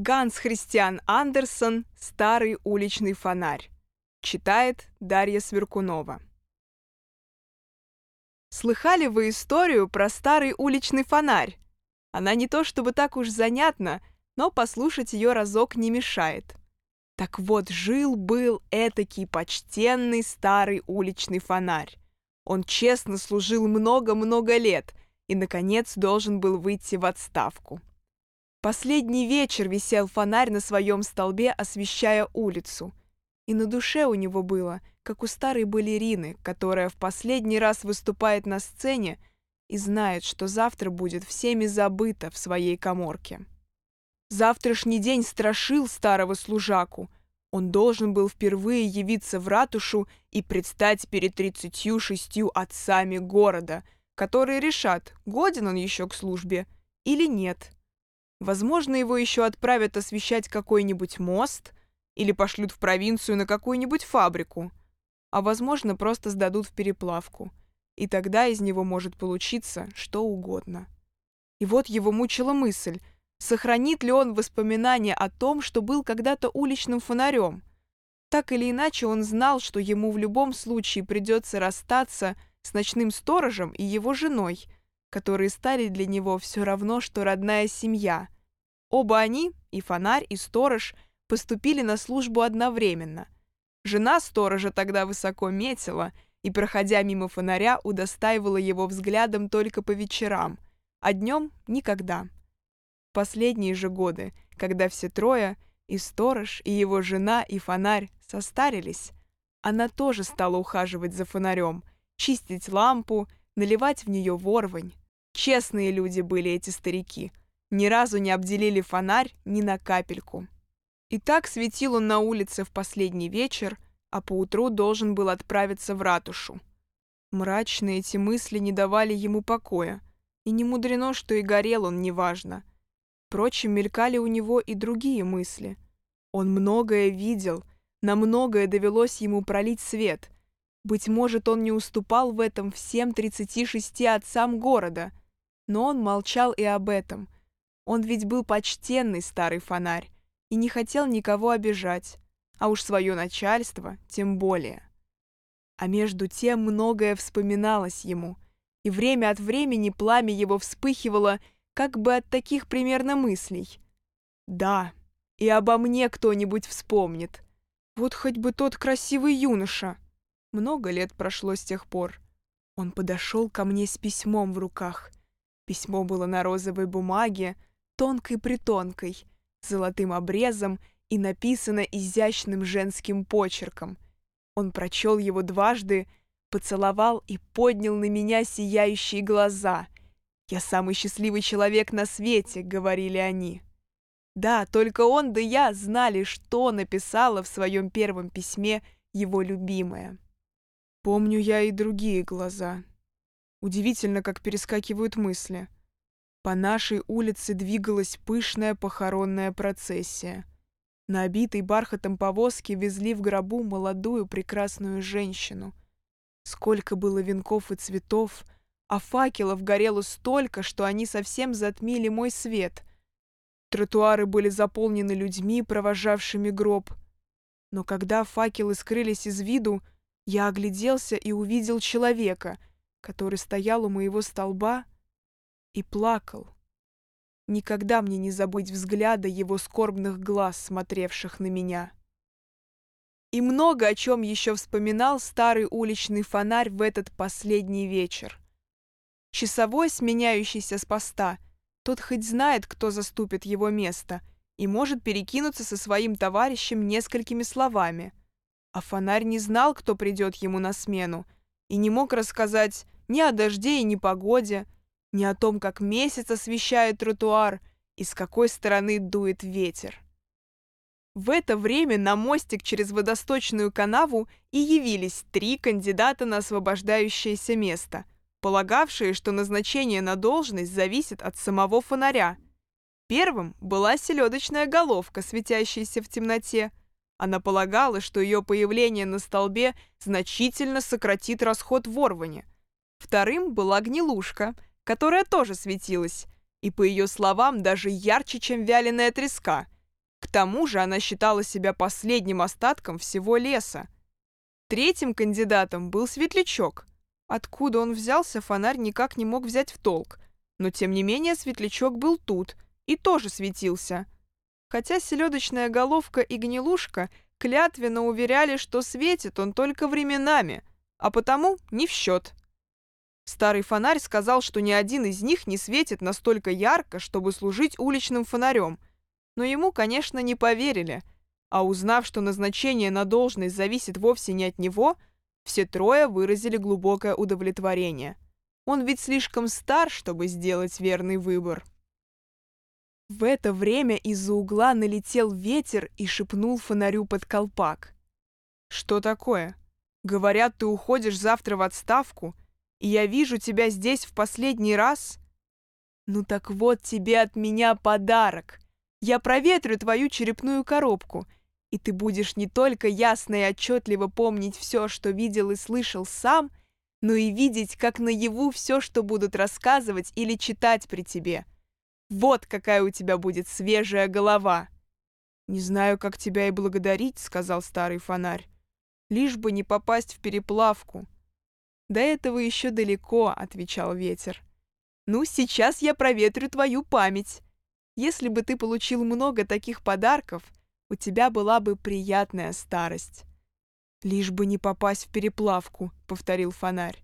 Ганс Христиан Андерсон «Старый уличный фонарь». Читает Дарья Сверкунова. Слыхали вы историю про старый уличный фонарь? Она не то чтобы так уж занятна, но послушать ее разок не мешает. Так вот, жил-был этакий почтенный старый уличный фонарь. Он честно служил много-много лет и, наконец, должен был выйти в отставку. Последний вечер висел фонарь на своем столбе, освещая улицу. И на душе у него было, как у старой балерины, которая в последний раз выступает на сцене и знает, что завтра будет всеми забыта в своей коморке. Завтрашний день страшил старого служаку. Он должен был впервые явиться в ратушу и предстать перед тридцатью шестью отцами города, которые решат, годен он еще к службе или нет. Возможно, его еще отправят освещать какой-нибудь мост или пошлют в провинцию на какую-нибудь фабрику, а возможно, просто сдадут в переплавку, и тогда из него может получиться что угодно. И вот его мучила мысль — Сохранит ли он воспоминания о том, что был когда-то уличным фонарем? Так или иначе, он знал, что ему в любом случае придется расстаться с ночным сторожем и его женой, которые стали для него все равно, что родная семья. Оба они, и фонарь, и сторож, поступили на службу одновременно. Жена сторожа тогда высоко метила и, проходя мимо фонаря, удостаивала его взглядом только по вечерам, а днем — никогда последние же годы, когда все трое, и сторож, и его жена, и фонарь, состарились, она тоже стала ухаживать за фонарем, чистить лампу, наливать в нее ворвань. Честные люди были эти старики, ни разу не обделили фонарь ни на капельку. И так светил он на улице в последний вечер, а поутру должен был отправиться в ратушу. Мрачные эти мысли не давали ему покоя, и не мудрено, что и горел он неважно. Впрочем, мелькали у него и другие мысли. Он многое видел, на многое довелось ему пролить свет. Быть может, он не уступал в этом всем 36 отцам города, но он молчал и об этом. Он ведь был почтенный старый фонарь и не хотел никого обижать, а уж свое начальство тем более. А между тем многое вспоминалось ему, и время от времени пламя его вспыхивало как бы от таких примерно мыслей. Да, и обо мне кто-нибудь вспомнит. Вот хоть бы тот красивый юноша. Много лет прошло с тех пор. Он подошел ко мне с письмом в руках. Письмо было на розовой бумаге, тонкой-притонкой, золотым обрезом и написано изящным женским почерком. Он прочел его дважды, поцеловал и поднял на меня сияющие глаза — «Я самый счастливый человек на свете», — говорили они. Да, только он да я знали, что написала в своем первом письме его любимая. Помню я и другие глаза. Удивительно, как перескакивают мысли. По нашей улице двигалась пышная похоронная процессия. На обитой бархатом повозке везли в гробу молодую прекрасную женщину. Сколько было венков и цветов — а факелов горело столько, что они совсем затмили мой свет. Тротуары были заполнены людьми, провожавшими гроб. Но когда факелы скрылись из виду, я огляделся и увидел человека, который стоял у моего столба и плакал. Никогда мне не забыть взгляда его скорбных глаз, смотревших на меня. И много о чем еще вспоминал старый уличный фонарь в этот последний вечер. Часовой, сменяющийся с поста, тот хоть знает, кто заступит его место, и может перекинуться со своим товарищем несколькими словами. А фонарь не знал, кто придет ему на смену, и не мог рассказать ни о дожде и ни погоде, ни о том, как месяц освещает тротуар и с какой стороны дует ветер. В это время на мостик через водосточную канаву и явились три кандидата на освобождающееся место — полагавшие, что назначение на должность зависит от самого фонаря. Первым была селедочная головка, светящаяся в темноте. Она полагала, что ее появление на столбе значительно сократит расход ворвани. Вторым была гнилушка, которая тоже светилась, и, по ее словам, даже ярче, чем вяленая треска, К тому же она считала себя последним остатком всего леса. Третьим кандидатом был Светлячок. Откуда он взялся, фонарь никак не мог взять в толк. Но тем не менее Светлячок был тут и тоже светился. Хотя селедочная головка и гнилушка клятвенно уверяли, что светит он только временами, а потому не в счет. Старый фонарь сказал, что ни один из них не светит настолько ярко, чтобы служить уличным фонарем. Но ему, конечно, не поверили. А узнав, что назначение на должность зависит вовсе не от него, все трое выразили глубокое удовлетворение. Он ведь слишком стар, чтобы сделать верный выбор. В это время из-за угла налетел ветер и шепнул фонарю под колпак. «Что такое? Говорят, ты уходишь завтра в отставку?» и я вижу тебя здесь в последний раз? Ну так вот тебе от меня подарок. Я проветрю твою черепную коробку, и ты будешь не только ясно и отчетливо помнить все, что видел и слышал сам, но и видеть, как наяву все, что будут рассказывать или читать при тебе. Вот какая у тебя будет свежая голова. «Не знаю, как тебя и благодарить», — сказал старый фонарь. «Лишь бы не попасть в переплавку». «До этого еще далеко», — отвечал ветер. «Ну, сейчас я проветрю твою память. Если бы ты получил много таких подарков, у тебя была бы приятная старость». «Лишь бы не попасть в переплавку», — повторил фонарь.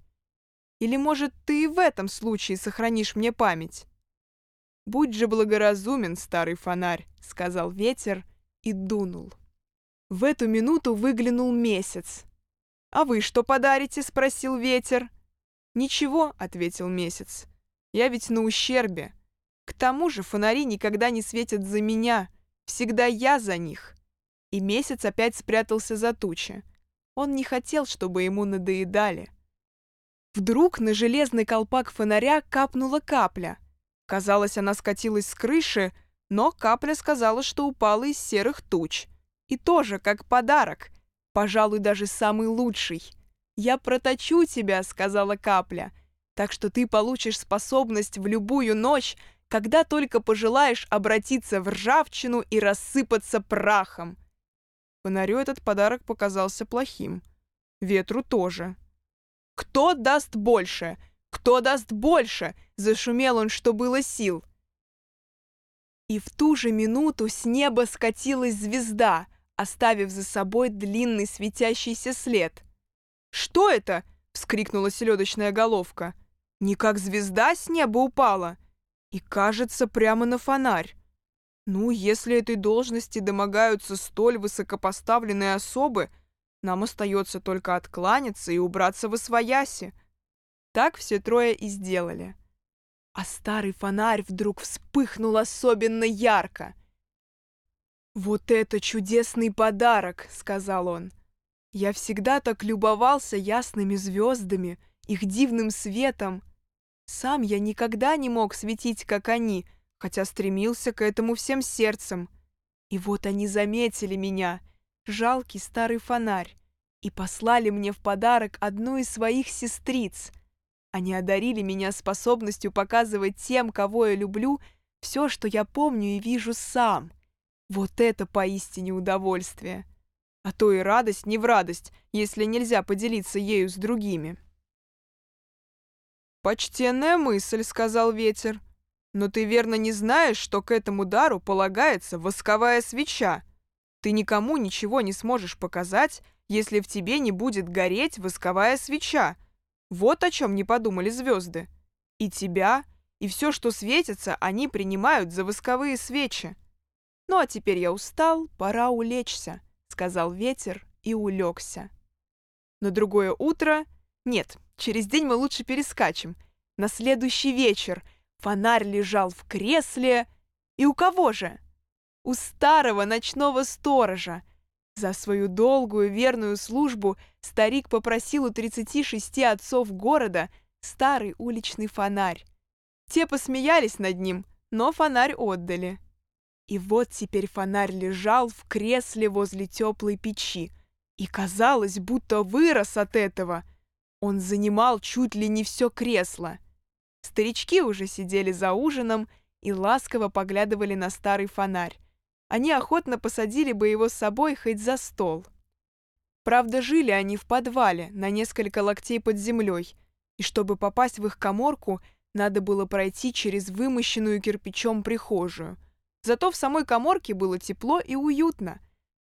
«Или, может, ты и в этом случае сохранишь мне память?» «Будь же благоразумен, старый фонарь», — сказал ветер и дунул. В эту минуту выглянул месяц. «А вы что подарите?» — спросил ветер. «Ничего», — ответил месяц. «Я ведь на ущербе. К тому же фонари никогда не светят за меня. Всегда я за них». И месяц опять спрятался за тучи. Он не хотел, чтобы ему надоедали. Вдруг на железный колпак фонаря капнула капля. Казалось, она скатилась с крыши, но капля сказала, что упала из серых туч. И тоже как подарок, пожалуй, даже самый лучший. «Я проточу тебя», — сказала капля, «так что ты получишь способность в любую ночь, когда только пожелаешь обратиться в ржавчину и рассыпаться прахом». Фонарю этот подарок показался плохим. Ветру тоже. «Кто даст больше? Кто даст больше?» — зашумел он, что было сил. И в ту же минуту с неба скатилась звезда — оставив за собой длинный светящийся след. «Что это?» — вскрикнула селедочная головка. «Не как звезда с неба упала. И, кажется, прямо на фонарь. Ну, если этой должности домогаются столь высокопоставленные особы, нам остается только откланяться и убраться в освояси». Так все трое и сделали. А старый фонарь вдруг вспыхнул особенно ярко — «Вот это чудесный подарок!» — сказал он. «Я всегда так любовался ясными звездами, их дивным светом. Сам я никогда не мог светить, как они, хотя стремился к этому всем сердцем. И вот они заметили меня, жалкий старый фонарь, и послали мне в подарок одну из своих сестриц. Они одарили меня способностью показывать тем, кого я люблю, все, что я помню и вижу сам». Вот это поистине удовольствие. А то и радость не в радость, если нельзя поделиться ею с другими. «Почтенная мысль», — сказал ветер. «Но ты верно не знаешь, что к этому дару полагается восковая свеча. Ты никому ничего не сможешь показать, если в тебе не будет гореть восковая свеча. Вот о чем не подумали звезды. И тебя, и все, что светится, они принимают за восковые свечи. «Ну а теперь я устал, пора улечься», — сказал ветер и улегся. На другое утро... Нет, через день мы лучше перескачем. На следующий вечер фонарь лежал в кресле. И у кого же? У старого ночного сторожа. За свою долгую верную службу старик попросил у 36 отцов города старый уличный фонарь. Те посмеялись над ним, но фонарь отдали. И вот теперь фонарь лежал в кресле возле теплой печи, и казалось, будто вырос от этого. Он занимал чуть ли не все кресло. Старички уже сидели за ужином и ласково поглядывали на старый фонарь. они охотно посадили бы его с собой хоть за стол. Правда, жили они в подвале, на несколько локтей под землей, и чтобы попасть в их коморку, надо было пройти через вымощенную кирпичом прихожую. Зато в самой коморке было тепло и уютно.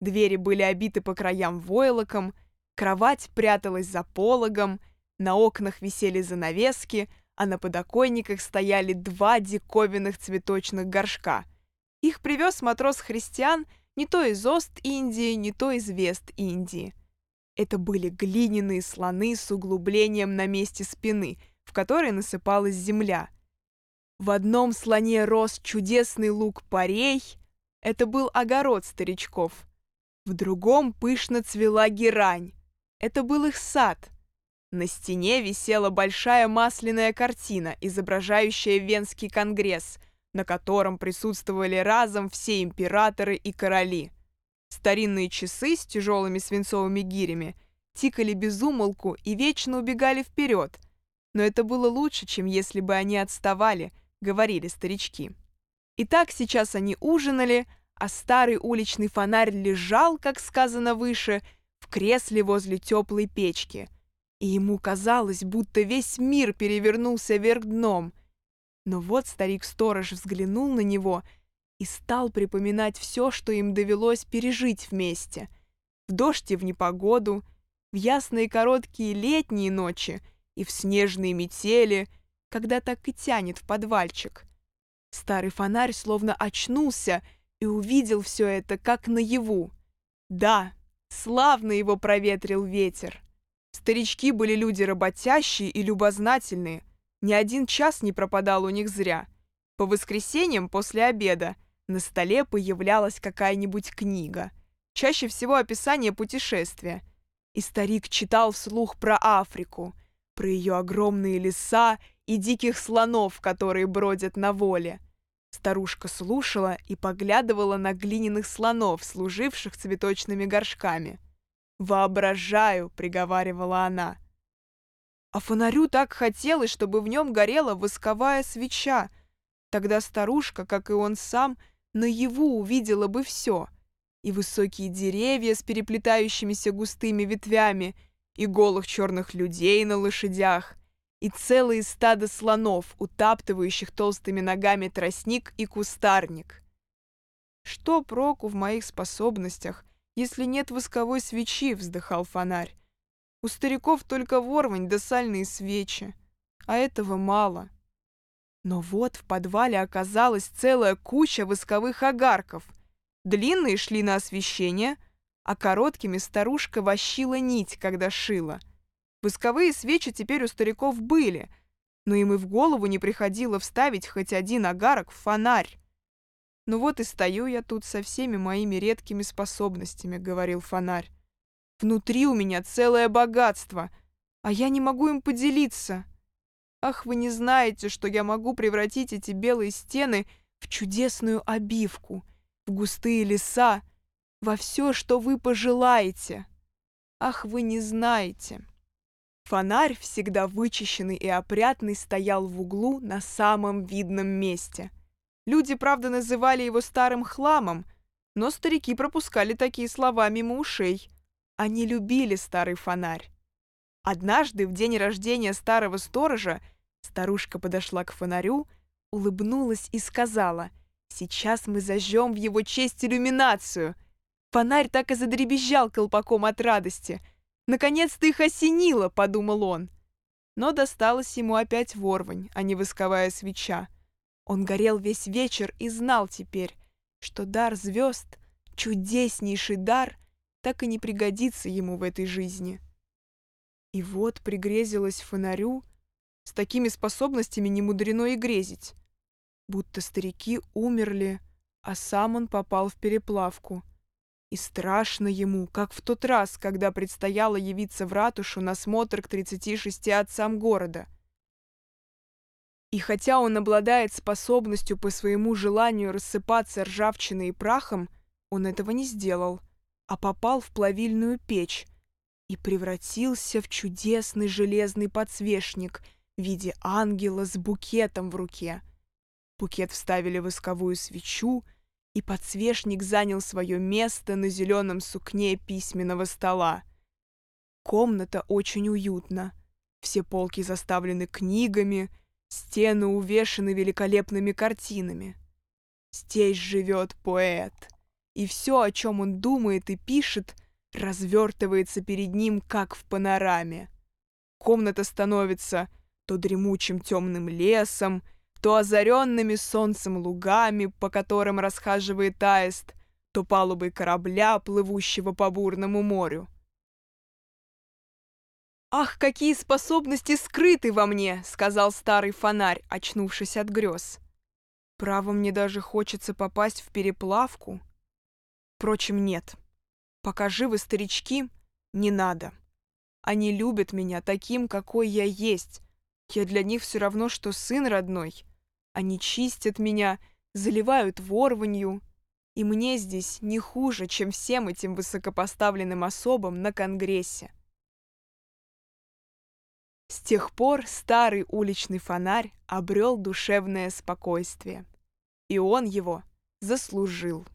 Двери были обиты по краям войлоком, кровать пряталась за пологом, на окнах висели занавески, а на подоконниках стояли два диковинных цветочных горшка. Их привез матрос-христиан не то из Ост-Индии, не то из Вест-Индии. Это были глиняные слоны с углублением на месте спины, в которой насыпалась земля. В одном слоне рос чудесный лук парей, это был огород старичков. В другом пышно цвела герань, это был их сад. На стене висела большая масляная картина, изображающая Венский конгресс, на котором присутствовали разом все императоры и короли – Старинные часы с тяжелыми свинцовыми гирями тикали без умолку и вечно убегали вперед. Но это было лучше, чем если бы они отставали, говорили старички. Итак, сейчас они ужинали, а старый уличный фонарь лежал, как сказано выше, в кресле возле теплой печки. И ему казалось, будто весь мир перевернулся вверх дном. Но вот старик-сторож взглянул на него — и стал припоминать все, что им довелось пережить вместе. В дождь и в непогоду, в ясные короткие летние ночи и в снежные метели, когда так и тянет в подвальчик. Старый фонарь словно очнулся и увидел все это как наяву. Да, славно его проветрил ветер. Старички были люди работящие и любознательные. Ни один час не пропадал у них зря. По воскресеньям после обеда на столе появлялась какая-нибудь книга, чаще всего описание путешествия. И старик читал вслух про Африку, про ее огромные леса и диких слонов, которые бродят на воле. Старушка слушала и поглядывала на глиняных слонов, служивших цветочными горшками. «Воображаю», — приговаривала она. А фонарю так хотелось, чтобы в нем горела восковая свеча. Тогда старушка, как и он сам, — наяву увидела бы все. И высокие деревья с переплетающимися густыми ветвями, и голых черных людей на лошадях, и целые стада слонов, утаптывающих толстыми ногами тростник и кустарник. «Что проку в моих способностях, если нет восковой свечи?» — вздыхал фонарь. «У стариков только ворвань да сальные свечи, а этого мало». Но вот в подвале оказалась целая куча восковых огарков. Длинные шли на освещение, а короткими старушка вощила нить, когда шила. Восковые свечи теперь у стариков были, но им и в голову не приходило вставить хоть один огарок в фонарь. «Ну вот и стою я тут со всеми моими редкими способностями», — говорил фонарь. «Внутри у меня целое богатство, а я не могу им поделиться». Ах, вы не знаете, что я могу превратить эти белые стены в чудесную обивку, в густые леса, во все, что вы пожелаете. Ах, вы не знаете. Фонарь, всегда вычищенный и опрятный, стоял в углу на самом видном месте. Люди, правда, называли его старым хламом, но старики пропускали такие слова мимо ушей. Они любили старый фонарь. Однажды, в день рождения старого сторожа, старушка подошла к фонарю, улыбнулась и сказала, «Сейчас мы зажжем в его честь иллюминацию». Фонарь так и задребезжал колпаком от радости. «Наконец-то их осенило», — подумал он. Но досталось ему опять ворвань, а не восковая свеча. Он горел весь вечер и знал теперь, что дар звезд, чудеснейший дар, так и не пригодится ему в этой жизни. И вот пригрезилось фонарю, с такими способностями не мудрено и грезить. Будто старики умерли, а сам он попал в переплавку. И страшно ему, как в тот раз, когда предстояло явиться в ратушу на смотр к 36 отцам города. И хотя он обладает способностью по своему желанию рассыпаться ржавчиной и прахом, он этого не сделал, а попал в плавильную печь, и превратился в чудесный железный подсвечник в виде ангела с букетом в руке. букет вставили восковую свечу, и подсвечник занял свое место на зеленом сукне письменного стола. Комната очень уютна. Все полки заставлены книгами, стены увешаны великолепными картинами. Здесь живет поэт, и все, о чем он думает и пишет, развертывается перед ним, как в панораме. Комната становится то дремучим темным лесом, то озаренными солнцем лугами, по которым расхаживает аист, то палубой корабля, плывущего по бурному морю. «Ах, какие способности скрыты во мне!» — сказал старый фонарь, очнувшись от грез. «Право, мне даже хочется попасть в переплавку. Впрочем, нет. Пока живы старички, не надо. Они любят меня таким, какой я есть. Я для них все равно, что сын родной. Они чистят меня, заливают ворванью, и мне здесь не хуже, чем всем этим высокопоставленным особам на Конгрессе. С тех пор старый уличный фонарь обрел душевное спокойствие, и он его заслужил.